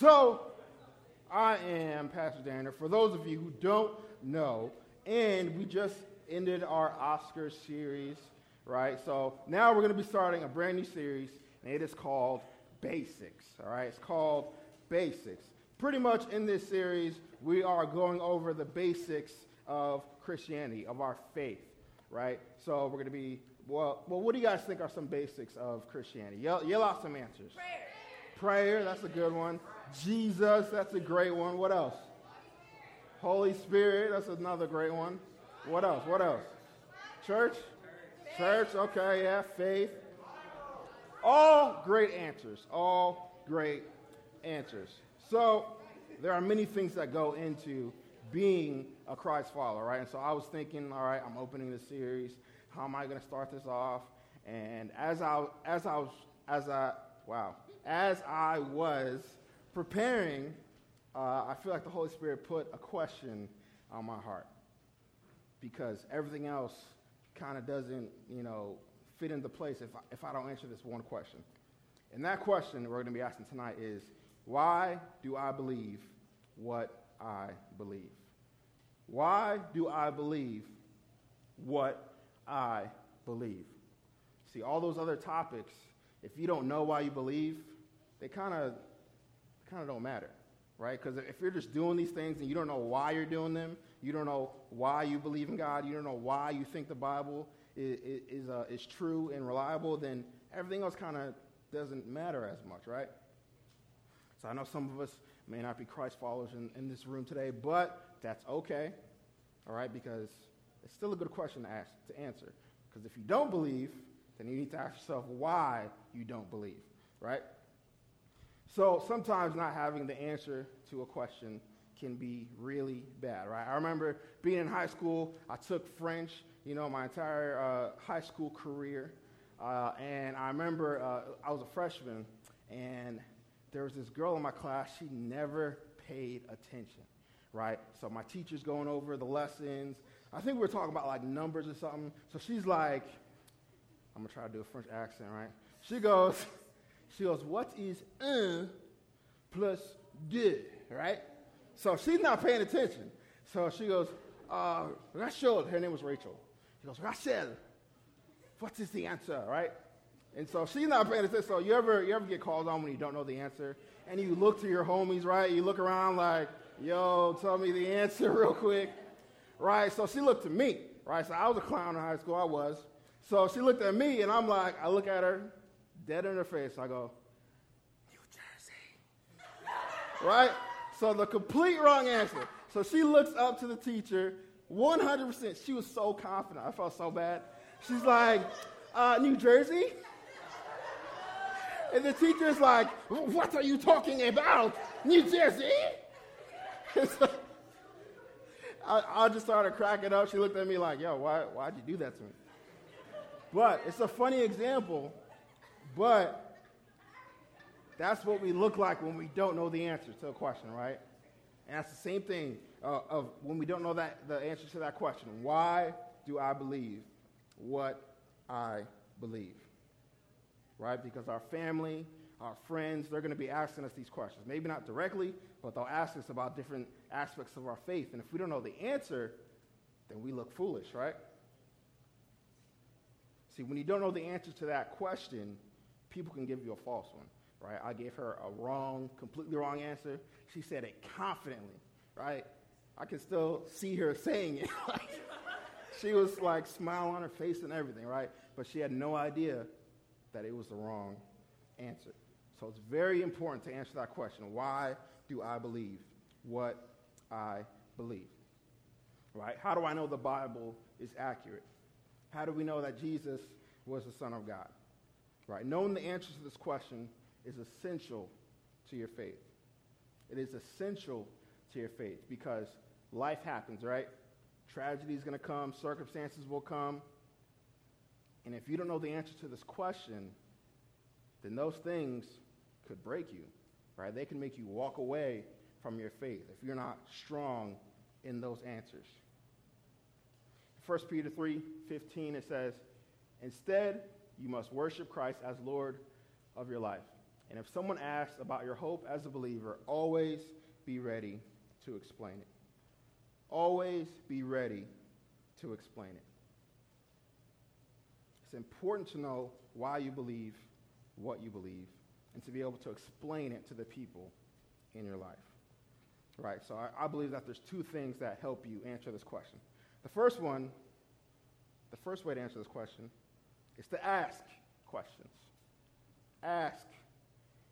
So, I am Pastor Danner. For those of you who don't know, and we just ended our Oscar series, right? So now we're going to be starting a brand new series, and it is called Basics, all right? It's called Basics. Pretty much in this series, we are going over the basics of Christianity, of our faith, right? So we're going to be, well, well, what do you guys think are some basics of Christianity? Yell, yell out some answers. Prayer. Prayer, that's a good one. Jesus, that's a great one. What else? Holy Spirit, that's another great one. What else? What else? Church? Church, okay, yeah, faith. All great answers. All great answers. So, there are many things that go into being a Christ follower, right? And so I was thinking, all right, I'm opening this series. How am I going to start this off? And as I as I was as I wow, as I was preparing, uh, I feel like the Holy Spirit put a question on my heart because everything else kind of doesn't, you know, fit into place if I, if I don't answer this one question. And that question we're going to be asking tonight is why do I believe what I believe? Why do I believe what I believe? See, all those other topics, if you don't know why you believe, they kind of kind of don't matter, right? Because if you're just doing these things and you don't know why you're doing them, you don't know why you believe in God, you don't know why you think the Bible is, is, uh, is true and reliable, then everything else kind of doesn't matter as much, right? So I know some of us may not be Christ followers in, in this room today, but that's okay, all right, because it's still a good question to ask, to answer. Because if you don't believe, then you need to ask yourself why you don't believe, right? So sometimes not having the answer to a question can be really bad, right? I remember being in high school, I took French, you know, my entire uh, high school career. Uh, and I remember uh, I was a freshman, and there was this girl in my class, she never paid attention, right? So my teacher's going over the lessons. I think we were talking about like numbers or something. So she's like, I'm gonna try to do a French accent, right? She goes, she goes, what is un plus deux, right? So she's not paying attention. So she goes, uh, Rachel, her name was Rachel. She goes, Rachel, what is the answer, right? And so she's not paying attention. So you ever, you ever get called on when you don't know the answer? And you look to your homies, right? You look around like, yo, tell me the answer real quick, right? So she looked to me, right? So I was a clown in high school, I was. So she looked at me, and I'm like, I look at her, dead in her face. I go, New Jersey. right? So the complete wrong answer. So she looks up to the teacher, 100%. She was so confident. I felt so bad. She's like, uh, New Jersey? And the teacher's like, What are you talking about? New Jersey? I, I, just started cracking up. She looked at me like, Yo, why, why'd you do that to me? But it's a funny example but that's what we look like when we don't know the answer to a question, right? And that's the same thing uh, of when we don't know that the answer to that question. Why do I believe what I believe? Right? Because our family, our friends, they're going to be asking us these questions. Maybe not directly, but they'll ask us about different aspects of our faith. And if we don't know the answer, then we look foolish, right? See, when you don't know the answer to that question, people can give you a false one, right? I gave her a wrong, completely wrong answer. She said it confidently, right? I can still see her saying it. she was like smile on her face and everything, right? But she had no idea that it was the wrong answer. So it's very important to answer that question. Why do I believe what I believe? Right? How do I know the Bible is accurate? How do we know that Jesus was the Son of God? Right? Knowing the answer to this question is essential to your faith. It is essential to your faith because life happens, right? Tragedy is going to come, circumstances will come. And if you don't know the answer to this question, then those things could break you, right? They can make you walk away from your faith if you're not strong in those answers. 1 Peter 3 15, it says, Instead, you must worship Christ as Lord of your life. And if someone asks about your hope as a believer, always be ready to explain it. Always be ready to explain it. It's important to know why you believe what you believe and to be able to explain it to the people in your life. Right? So I, I believe that there's two things that help you answer this question. The first one, the first way to answer this question is to ask questions. Ask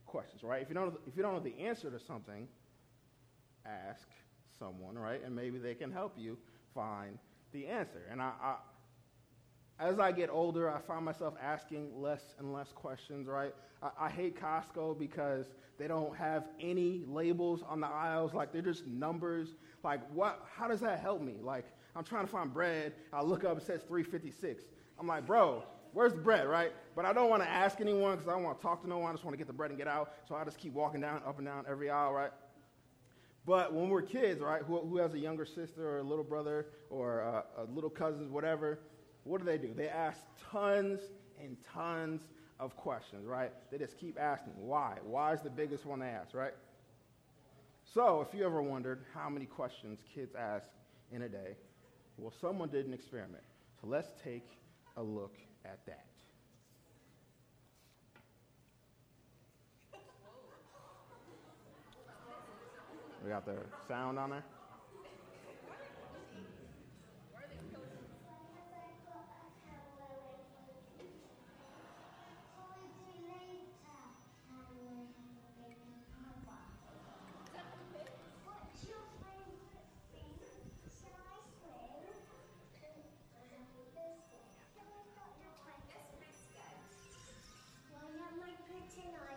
questions, right? If you don't, if you don't know the answer to something, ask someone, right? And maybe they can help you find the answer. And I, I as I get older, I find myself asking less and less questions, right? I, I, hate Costco because they don't have any labels on the aisles. Like, they're just numbers. Like, what, how does that help me? Like, I'm trying to find bread. I look up, it says 356. I'm like, bro, where's the bread, right? But I don't want to ask anyone because I don't want to talk to no one. I just want to get the bread and get out. So I just keep walking down, up and down every aisle, right? But when we're kids, right, who, who has a younger sister or a little brother or a little cousins, whatever, what do they do? They ask tons and tons of questions, right? They just keep asking, why? Why is the biggest one they ask, right? So, if you ever wondered how many questions kids ask in a day, well, someone did an experiment. So, let's take a look at that. We got the sound on there? channel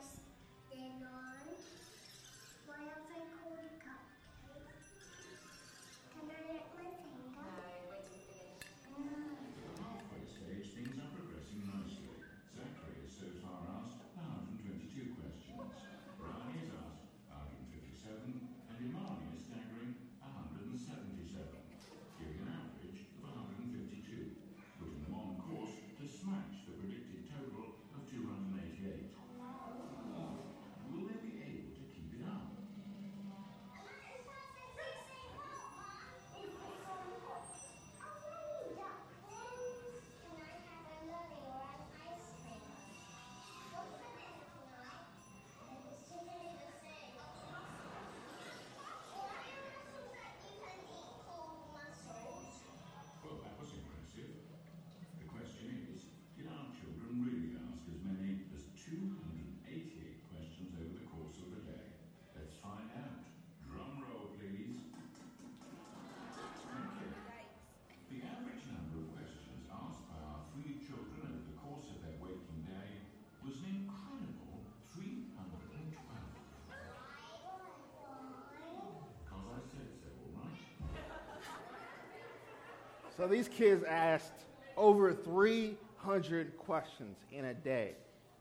So these kids asked over 300 questions in a day,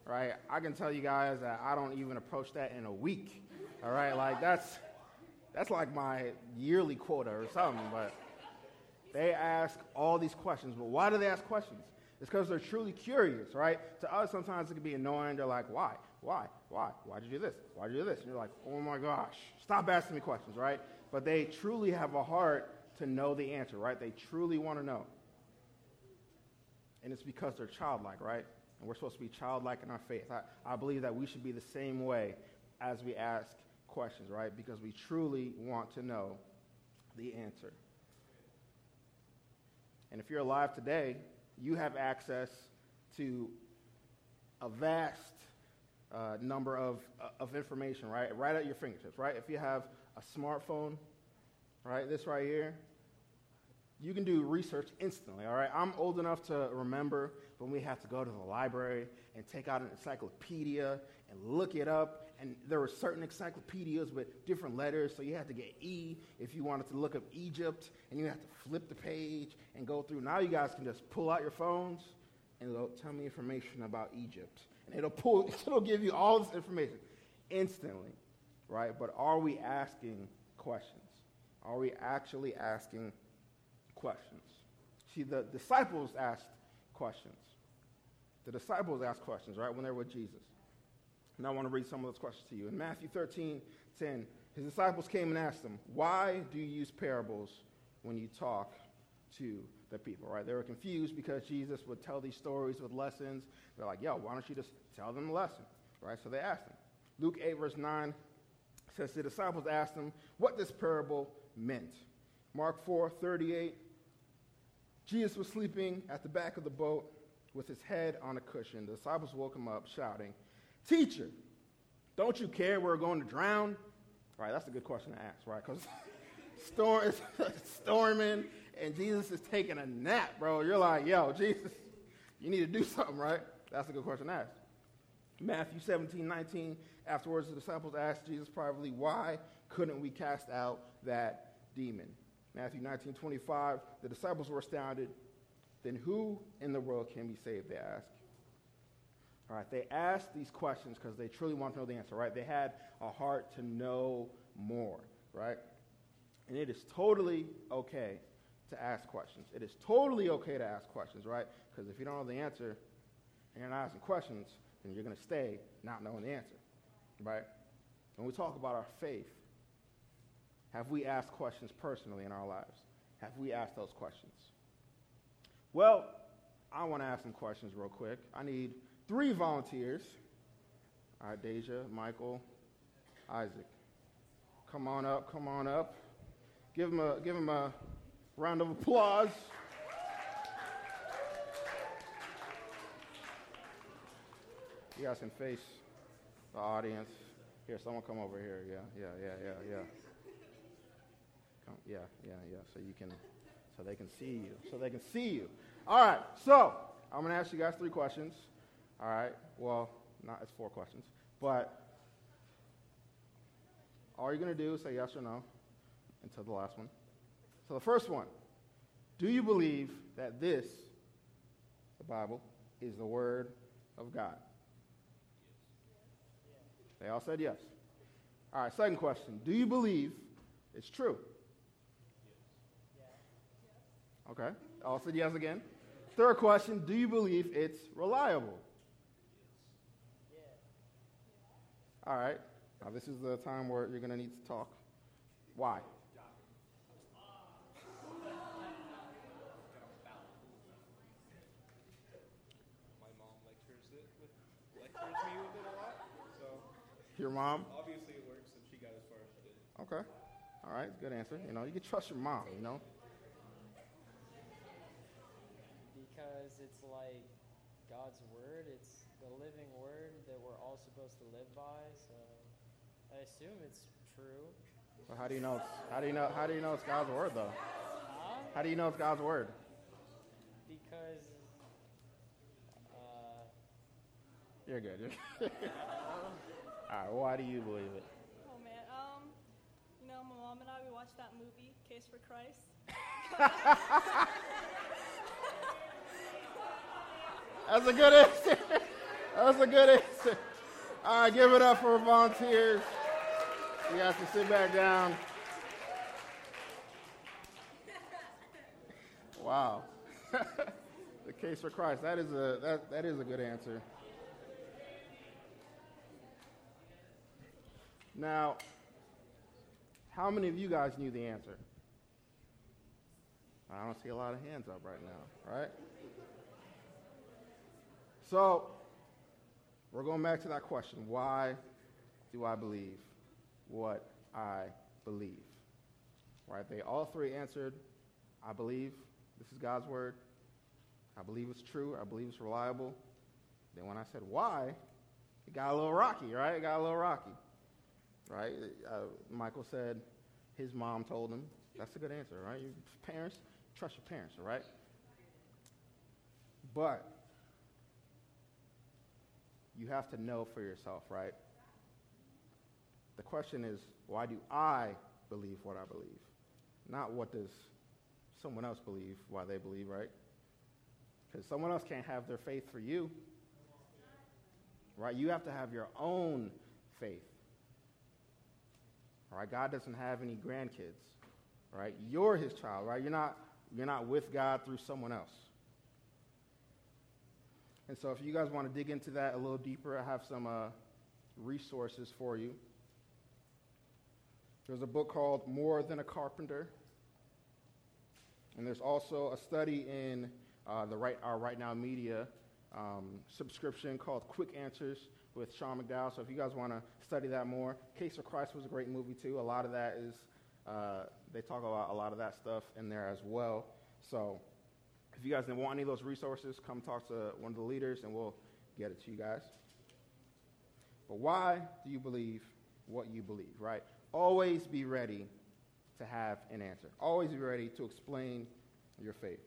right? I can tell you guys that I don't even approach that in a week, all right? Like that's that's like my yearly quota or something, but they ask all these questions. But why do they ask questions? It's because they're truly curious, right? To us, sometimes it can be annoying. They're like, why? Why? Why? Why'd you do this? Why'd you do this? And you're like, oh my gosh, stop asking me questions, right? But they truly have a heart to know the answer, right? They truly want to know. And it's because they're childlike, right? And we're supposed to be childlike in our faith. I, I believe that we should be the same way as we ask questions, right? Because we truly want to know the answer. And if you're alive today, you have access to a vast uh, number of, uh, of information, right? Right at your fingertips, right? If you have a smartphone, right? This right here. You can do research instantly, all right? I'm old enough to remember when we had to go to the library and take out an encyclopedia and look it up. And there were certain encyclopedias with different letters, so you had to get E if you wanted to look up Egypt, and you had to flip the page and go through. Now you guys can just pull out your phones and go, tell me information about Egypt. And it'll pull, it'll give you all this information instantly, right? But are we asking questions? Are we actually asking questions? See, the disciples asked questions. The disciples asked questions, right, when they were with Jesus. And I want to read some of those questions to you. In Matthew 13, 10, his disciples came and asked him, Why do you use parables when you talk to the people, right? They were confused because Jesus would tell these stories with lessons. They're like, Yo, why don't you just tell them the lesson, right? So they asked him. Luke 8, verse 9 says the disciples asked him what this parable meant. Mark 4, 38, Jesus was sleeping at the back of the boat with his head on a cushion. The disciples woke him up shouting, Teacher, don't you care we're going to drown? Right, that's a good question to ask, right? Because storm storming and Jesus is taking a nap, bro. You're like, yo, Jesus, you need to do something, right? That's a good question to ask. Matthew 17, 19, afterwards the disciples asked Jesus privately, why couldn't we cast out that demon? Matthew 19, 25, the disciples were astounded. Then who in the world can be saved, they asked. All right, they asked these questions because they truly want to know the answer, right? They had a heart to know more, right? And it is totally okay to ask questions. It is totally okay to ask questions, right? Because if you don't know the answer and you're not asking questions, then you're going to stay not knowing the answer, right? When we talk about our faith, have we asked questions personally in our lives? Have we asked those questions? Well, I want to ask some questions real quick. I need three volunteers. All right, Deja, Michael, Isaac. Come on up, come on up. Give them a, give them a round of applause. You guys can face the audience. Here, someone come over here. Yeah, yeah, yeah, yeah, yeah. Yeah, yeah, yeah. So you can, so they can see you. So they can see you. All right. So I'm going to ask you guys three questions. All right. Well, not it's four questions, but all you're going to do is say yes or no until the last one. So the first one, do you believe that this, the Bible, is the Word of God? They all said yes. All right, second question. Do you believe it's true? Okay, all said yes again. Third question. Do you believe it's reliable? All right, now this is the time where you're going to need to talk. Why? Your mom? Obviously, it works, and she got as far as she did. Okay. All right, good answer. You know, you can trust your mom, you know? Because it's like God's word, it's the living word that we're all supposed to live by, so I assume it's true. So how do you know it's, how do you know how do you know it's God's word though? Huh? How do you know it's God's word? Because uh, You're good. You're good. All right, why do you believe it? Oh man, um, you know, my mom and I we watched that movie, Case for Christ. That's a good answer. That's a good answer. All right, give it up for volunteers. You guys can sit back down. Wow. the case for Christ. That is a that, that is a good answer. Now, how many of you guys knew the answer? I don't see a lot of hands up right now, right? So, we're going back to that question. Why do I believe what I believe? Right? They all three answered, I believe this is God's word. I believe it's true. I believe it's reliable. Then when I said why, it got a little rocky, right? It got a little rocky right? Uh, Michael said his mom told him. That's a good answer, right? Your parents, trust your parents, all right? But you have to know for yourself, right? The question is, why do I believe what I believe? Not what does someone else believe, why they believe, right? Because someone else can't have their faith for you, right? You have to have your own faith. Right? God doesn't have any grandkids. Right? You're his child, right? You're not, you're not with God through someone else. And so if you guys want to dig into that a little deeper, I have some, uh, resources for you. There's a book called More Than a Carpenter. And there's also a study in uh, the right, our Right Now Media um, subscription called Quick Answers with Sean McDowell. So if you guys want to study that more, Case of Christ was a great movie too. A lot of that is, uh, they talk about a lot of that stuff in there as well. So if you guys didn't want any of those resources, come talk to one of the leaders and we'll get it to you guys. But why do you believe what you believe, right? Always be ready to have an answer. Always be ready to explain your faith.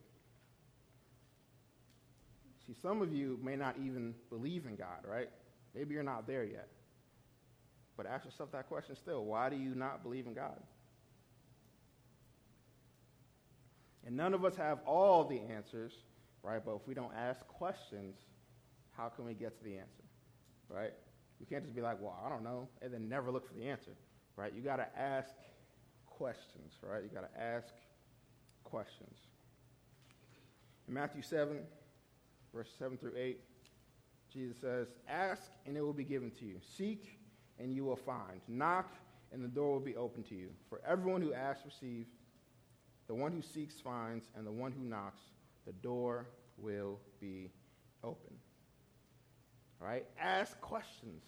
See, some of you may not even believe in God, right? Maybe you're not there yet. But ask yourself that question still. Why do you not believe in God? And none of us have all the answers, right? But if we don't ask questions, how can we get to the answer, right? We can't just be like, well, I don't know, and then never look for the answer, right? You got to ask questions, right? You got to ask questions. In Matthew 7, verse 7 through 8, Jesus says, Ask, and it will be given to you. Seek, and you will find. Knock, and the door will be open to you. For everyone who asks receives, the one who seeks finds, and the one who knocks, the door will be open. All right? Ask questions.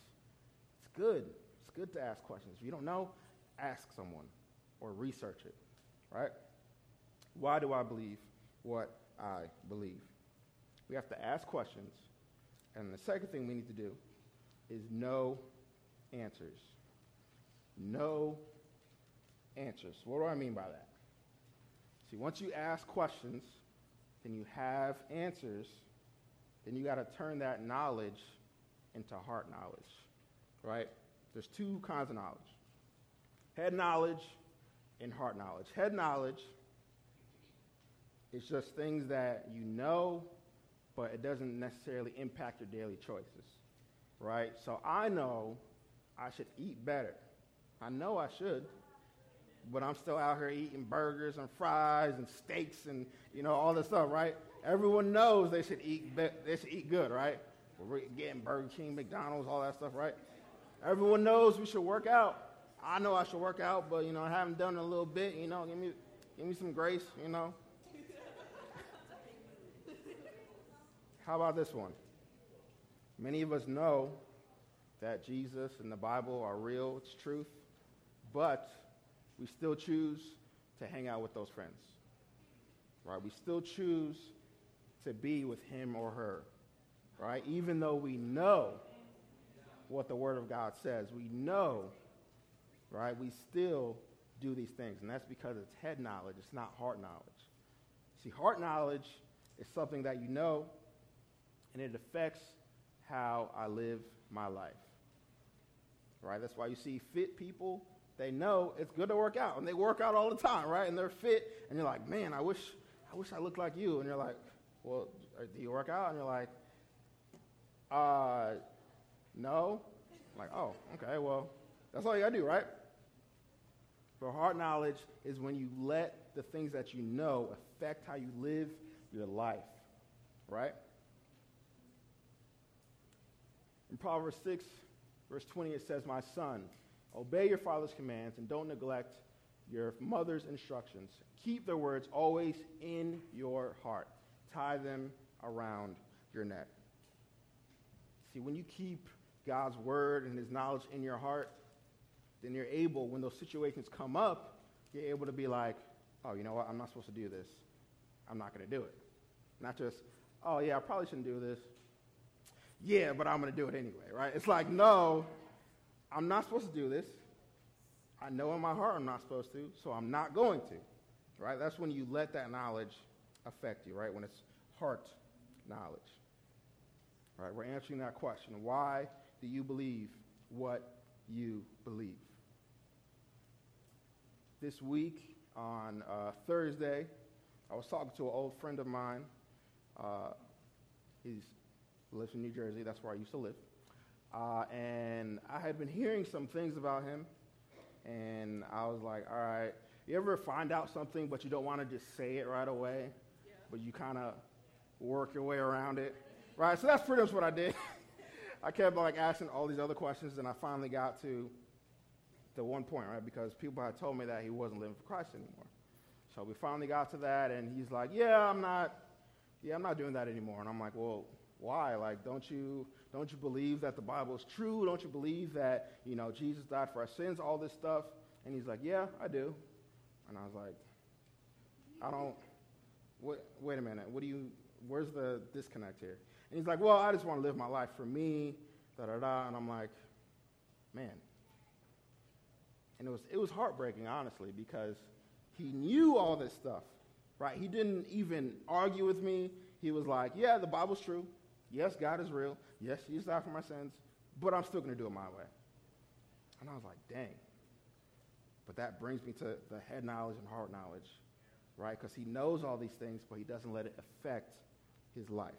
It's good. It's good to ask questions. If you don't know, ask someone or research it. Right? Why do I believe what I believe? We have to ask questions. And the second thing we need to do is know answers. Know answers. What do I mean by that? See, once you ask questions, then you have answers, then you got to turn that knowledge into heart knowledge, right? There's two kinds of knowledge head knowledge and heart knowledge. Head knowledge is just things that you know, but it doesn't necessarily impact your daily choices, right? So I know I should eat better. I know I should, but I'm still out here eating burgers and fries and steaks and you know all this stuff, right? Everyone knows they should eat they should eat good, right? We're getting Burger King, McDonald's, all that stuff, right? Everyone knows we should work out. I know I should work out, but you know I haven't done it a little bit. You know, give me give me some grace. You know. How about this one? Many of us know that Jesus and the Bible are real, it's truth, but we still choose to hang out with those friends. Right? We still choose to be with him or her. Right? Even though we know what the Word of God says, we know, right? We still do these things. And that's because it's head knowledge, it's not heart knowledge. See, heart knowledge is something that you know, and it affects how I live my life. Right? That's why you see fit people they know it's good to work out, and they work out all the time, right? And they're fit, and you're like, man, I wish, I wish I looked like you. And you're like, well, do you work out? And you're like, uh, no. I'm like, oh, okay, well, that's all you gotta do, right? But heart knowledge is when you let the things that you know affect how you live your life, right? In Proverbs 6, verse 20, it says, My son, Obey your father's commands and don't neglect your mother's instructions. Keep their words always in your heart. Tie them around your neck. See, when you keep God's word and his knowledge in your heart, then you're able, when those situations come up, you're able to be like, oh, you know what? I'm not supposed to do this. I'm not going to do it. Not just, oh, yeah, I probably shouldn't do this. Yeah, but I'm going to do it anyway, right? It's like, no, I'm not supposed to do this. I know in my heart I'm not supposed to, so I'm not going to. Right? That's when you let that knowledge affect you, right? When it's heart knowledge. Right? We're answering that question. Why do you believe what you believe? This week on uh, Thursday, I was talking to an old friend of mine. Uh, he lives in New Jersey. That's where I used to live. Uh, and I had been hearing some things about him, and I was like, all right, you ever find out something, but you don't want to just say it right away, yeah. but you kind of work your way around it, right? So that's pretty much what I did. I kept like asking all these other questions, and I finally got to the one point, right? Because people had told me that he wasn't living for Christ anymore. So we finally got to that, and he's like, "Yeah, I'm not. Yeah, I'm not doing that anymore." And I'm like, "Well, why? Like, don't you don't you believe that the Bible is true? Don't you believe that you know Jesus died for our sins? All this stuff?" And he's like, "Yeah, I do." And I was like, "I don't. Wait, wait a minute. What do you? Where's the disconnect here?" And he's like, "Well, I just want to live my life for me." Da da da. And I'm like, "Man." And it was it was heartbreaking, honestly, because he knew all this stuff, right? He didn't even argue with me. He was like, "Yeah, the Bible's true. Yes, God is real. Yes, Jesus died for my sins, but I'm still going to do it my way." And I was like, "Dang." But that brings me to the head knowledge and heart knowledge, right? Because he knows all these things, but he doesn't let it affect his life,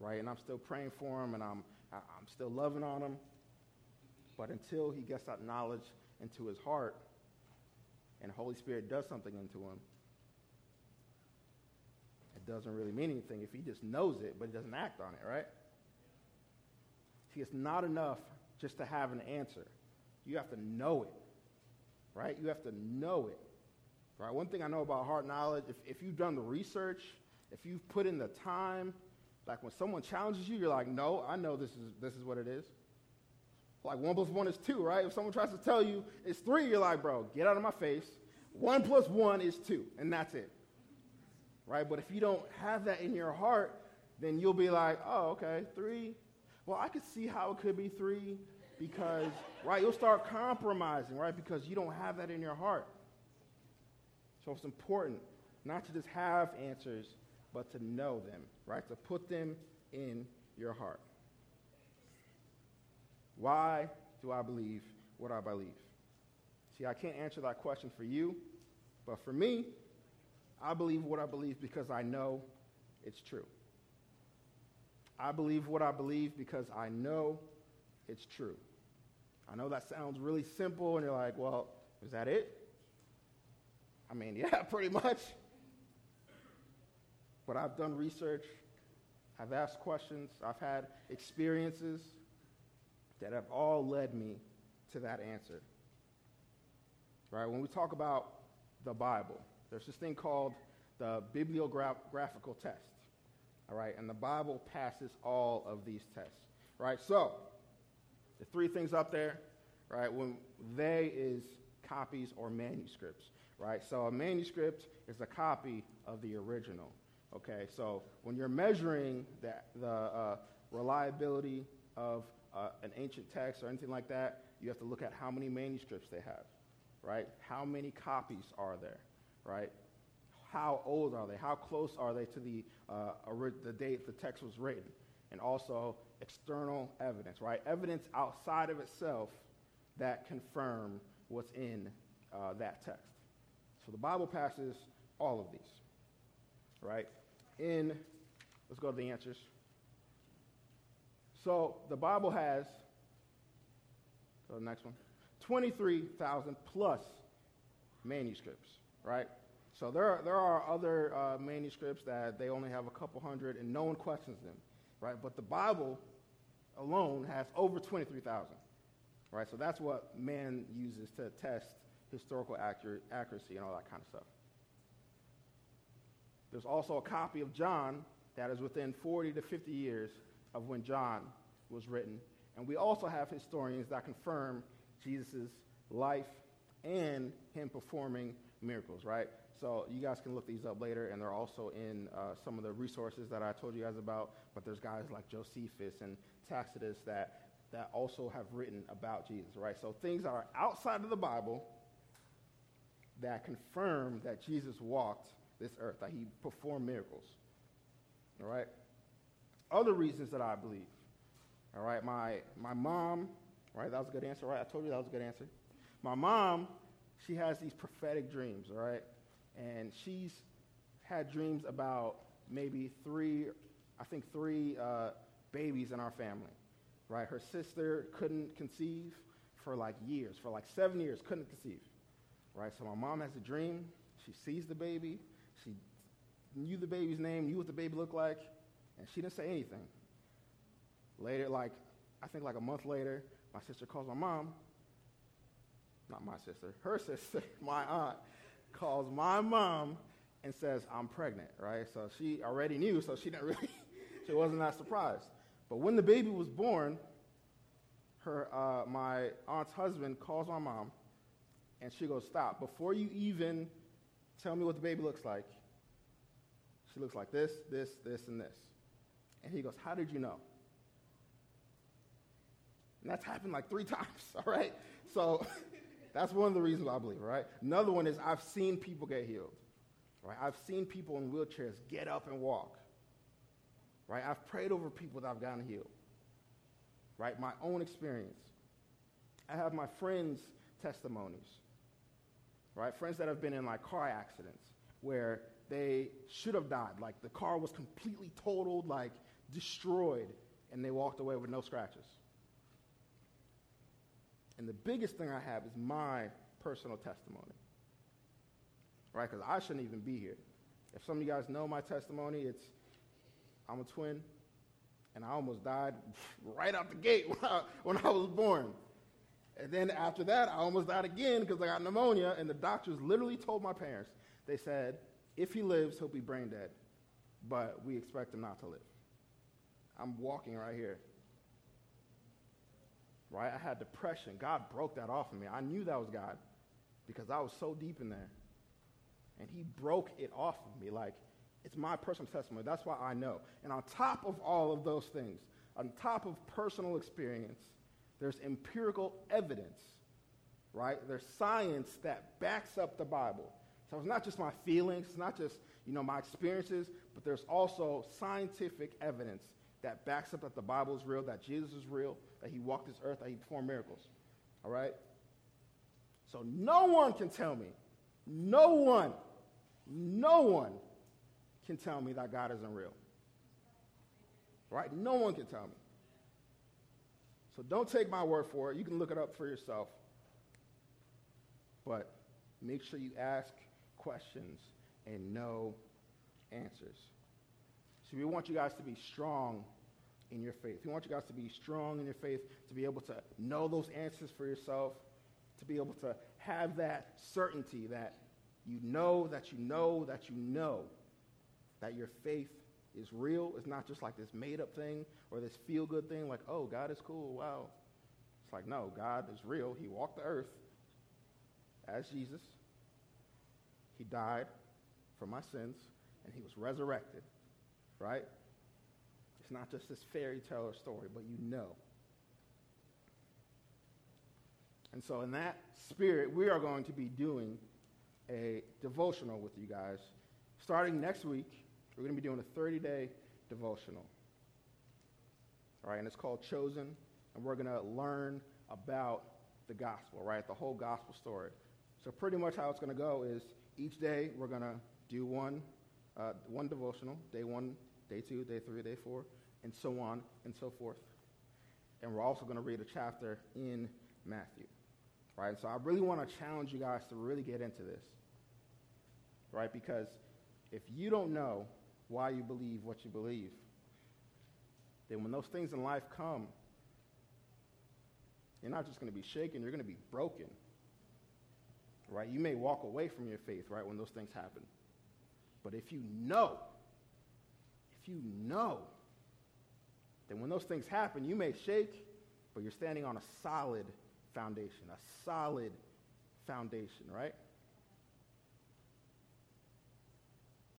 right? And I'm still praying for him, and I'm I'm still loving on him. But until he gets that knowledge into his heart, and Holy Spirit does something into him, doesn't really mean anything if he just knows it, but he doesn't act on it, right? See, it's not enough just to have an answer. You have to know it, right? You have to know it, right? One thing I know about heart knowledge, if, if you've done the research, if you've put in the time, like when someone challenges you, you're like, no, I know this is, this is what it is. Like one plus one is two, right? If someone tries to tell you it's three, you're like, bro, get out of my face. One plus one is two, and that's it. Right? But if you don't have that in your heart, then you'll be like, oh, okay, three. Well, I could see how it could be three because, right, you'll start compromising, right? Because you don't have that in your heart. So it's important not to just have answers, but to know them, right? To put them in your heart. Why do I believe what I believe? See, I can't answer that question for you, but for me, I believe what I believe because I know it's true. I believe what I believe because I know it's true. I know that sounds really simple, and you're like, well, is that it? I mean, yeah, pretty much. But I've done research, I've asked questions, I've had experiences that have all led me to that answer. Right? When we talk about the Bible, there's this thing called the bibliographical test. All right? And the Bible passes all of these tests. Right? So, the three things up there, right? When they is copies or manuscripts, right? So a manuscript is a copy of the original. Okay, so when you're measuring that, the uh, reliability of uh, an ancient text or anything like that, you have to look at how many manuscripts they have, right? How many copies are there, right? How old are they? How close are they to the, uh, the date the text was written? And also external evidence, right? Evidence outside of itself that confirm what's in uh, that text. So the Bible passes all of these, right? In, let's go to the answers. So the Bible has, go to the next one, 23,000 plus manuscripts, right? So there are, there are other uh, manuscripts that they only have a couple hundred and no one questions them, right? But the Bible alone has over 23,000, right? So that's what man uses to test historical accurate, accuracy and all that kind of stuff. There's also a copy of John that is within 40 to 50 years of when John was written. And we also have historians that confirm Jesus' life and him performing miracles, right? So you guys can look these up later, and they're also in uh, some of the resources that I told you guys about. But there's guys like Josephus and Tacitus that, that also have written about Jesus, right? So things that are outside of the Bible that confirm that Jesus walked this earth, that he performed miracles, all right? Other reasons that I believe. All right, my, my mom, right, that was a good answer, right? I told you that was a good answer. My mom, she has these prophetic dreams, all right? And she's had dreams about maybe three, I think three uh, babies in our family, right? Her sister couldn't conceive for like years, for like seven years, couldn't conceive, right? So my mom has a dream. She sees the baby. She knew the baby's name, knew what the baby looked like, and she didn't say anything. Later, like I think like a month later, my sister calls my mom. Not my sister, her sister, my aunt, calls my mom and says, I'm pregnant, right? So she already knew, so she didn't really, she wasn't that surprised. But when the baby was born, her, uh, my aunt's husband calls my mom and she goes, Stop. Before you even tell me what the baby looks like, she looks like this, this, this, and this. And he goes, How did you know? And that's happened like three times, all right? So that's one of the reasons I believe, right? Another one is I've seen people get healed, right? I've seen people in wheelchairs get up and walk, right? I've prayed over people that I've gotten healed, right? My own experience. I have my friends' testimonies, right? Friends that have been in like car accidents where they should have died. Like the car was completely totaled, like destroyed, and they walked away with no scratches. And the biggest thing I have is my personal testimony. Right? Because I shouldn't even be here. If some of you guys know my testimony, it's I'm a twin, and I almost died right out the gate when I, when I was born. And then after that, I almost died again because I got pneumonia, and the doctors literally told my parents, they said, if he lives, he'll be brain dead, but we expect him not to live. I'm walking right here right? I had depression. God broke that off of me. I knew that was God because I was so deep in there. And He broke it off of me. Like, it's my personal testimony. That's why I know. And on top of all of those things, on top of personal experience, there's empirical evidence, right? There's science that backs up the Bible. So it's not just my feelings, it's not just, you know, my experiences, but there's also scientific evidence that backs up that the Bible is real, that Jesus is real, that he walked this earth, that he performed miracles. All right? So no one can tell me, no one, no one can tell me that God isn't real. Right? No one can tell me. So don't take my word for it. You can look it up for yourself. But make sure you ask questions and know answers. So we want you guys to be strong in your faith. We want you guys to be strong in your faith, to be able to know those answers for yourself, to be able to have that certainty that you know, that you know, that you know that your faith is real. It's not just like this made up thing or this feel good thing like, oh, God is cool, wow. It's like, no, God is real. He walked the earth as Jesus. He died for my sins, and he was resurrected, right? It's not just this fairy tale or story, but you know. And so, in that spirit, we are going to be doing a devotional with you guys. Starting next week, we're going to be doing a 30 day devotional. All right, and it's called Chosen, and we're going to learn about the gospel, right? The whole gospel story. So, pretty much how it's going to go is each day we're going to do one, uh, one devotional, day one, day two, day three, day four and so on and so forth. And we're also going to read a chapter in Matthew. Right? And so I really want to challenge you guys to really get into this. Right? Because if you don't know why you believe what you believe, then when those things in life come, you're not just going to be shaken, you're going to be broken. Right? You may walk away from your faith, right, when those things happen. But if you know, if you know then when those things happen, you may shake, but you're standing on a solid foundation, a solid foundation, right?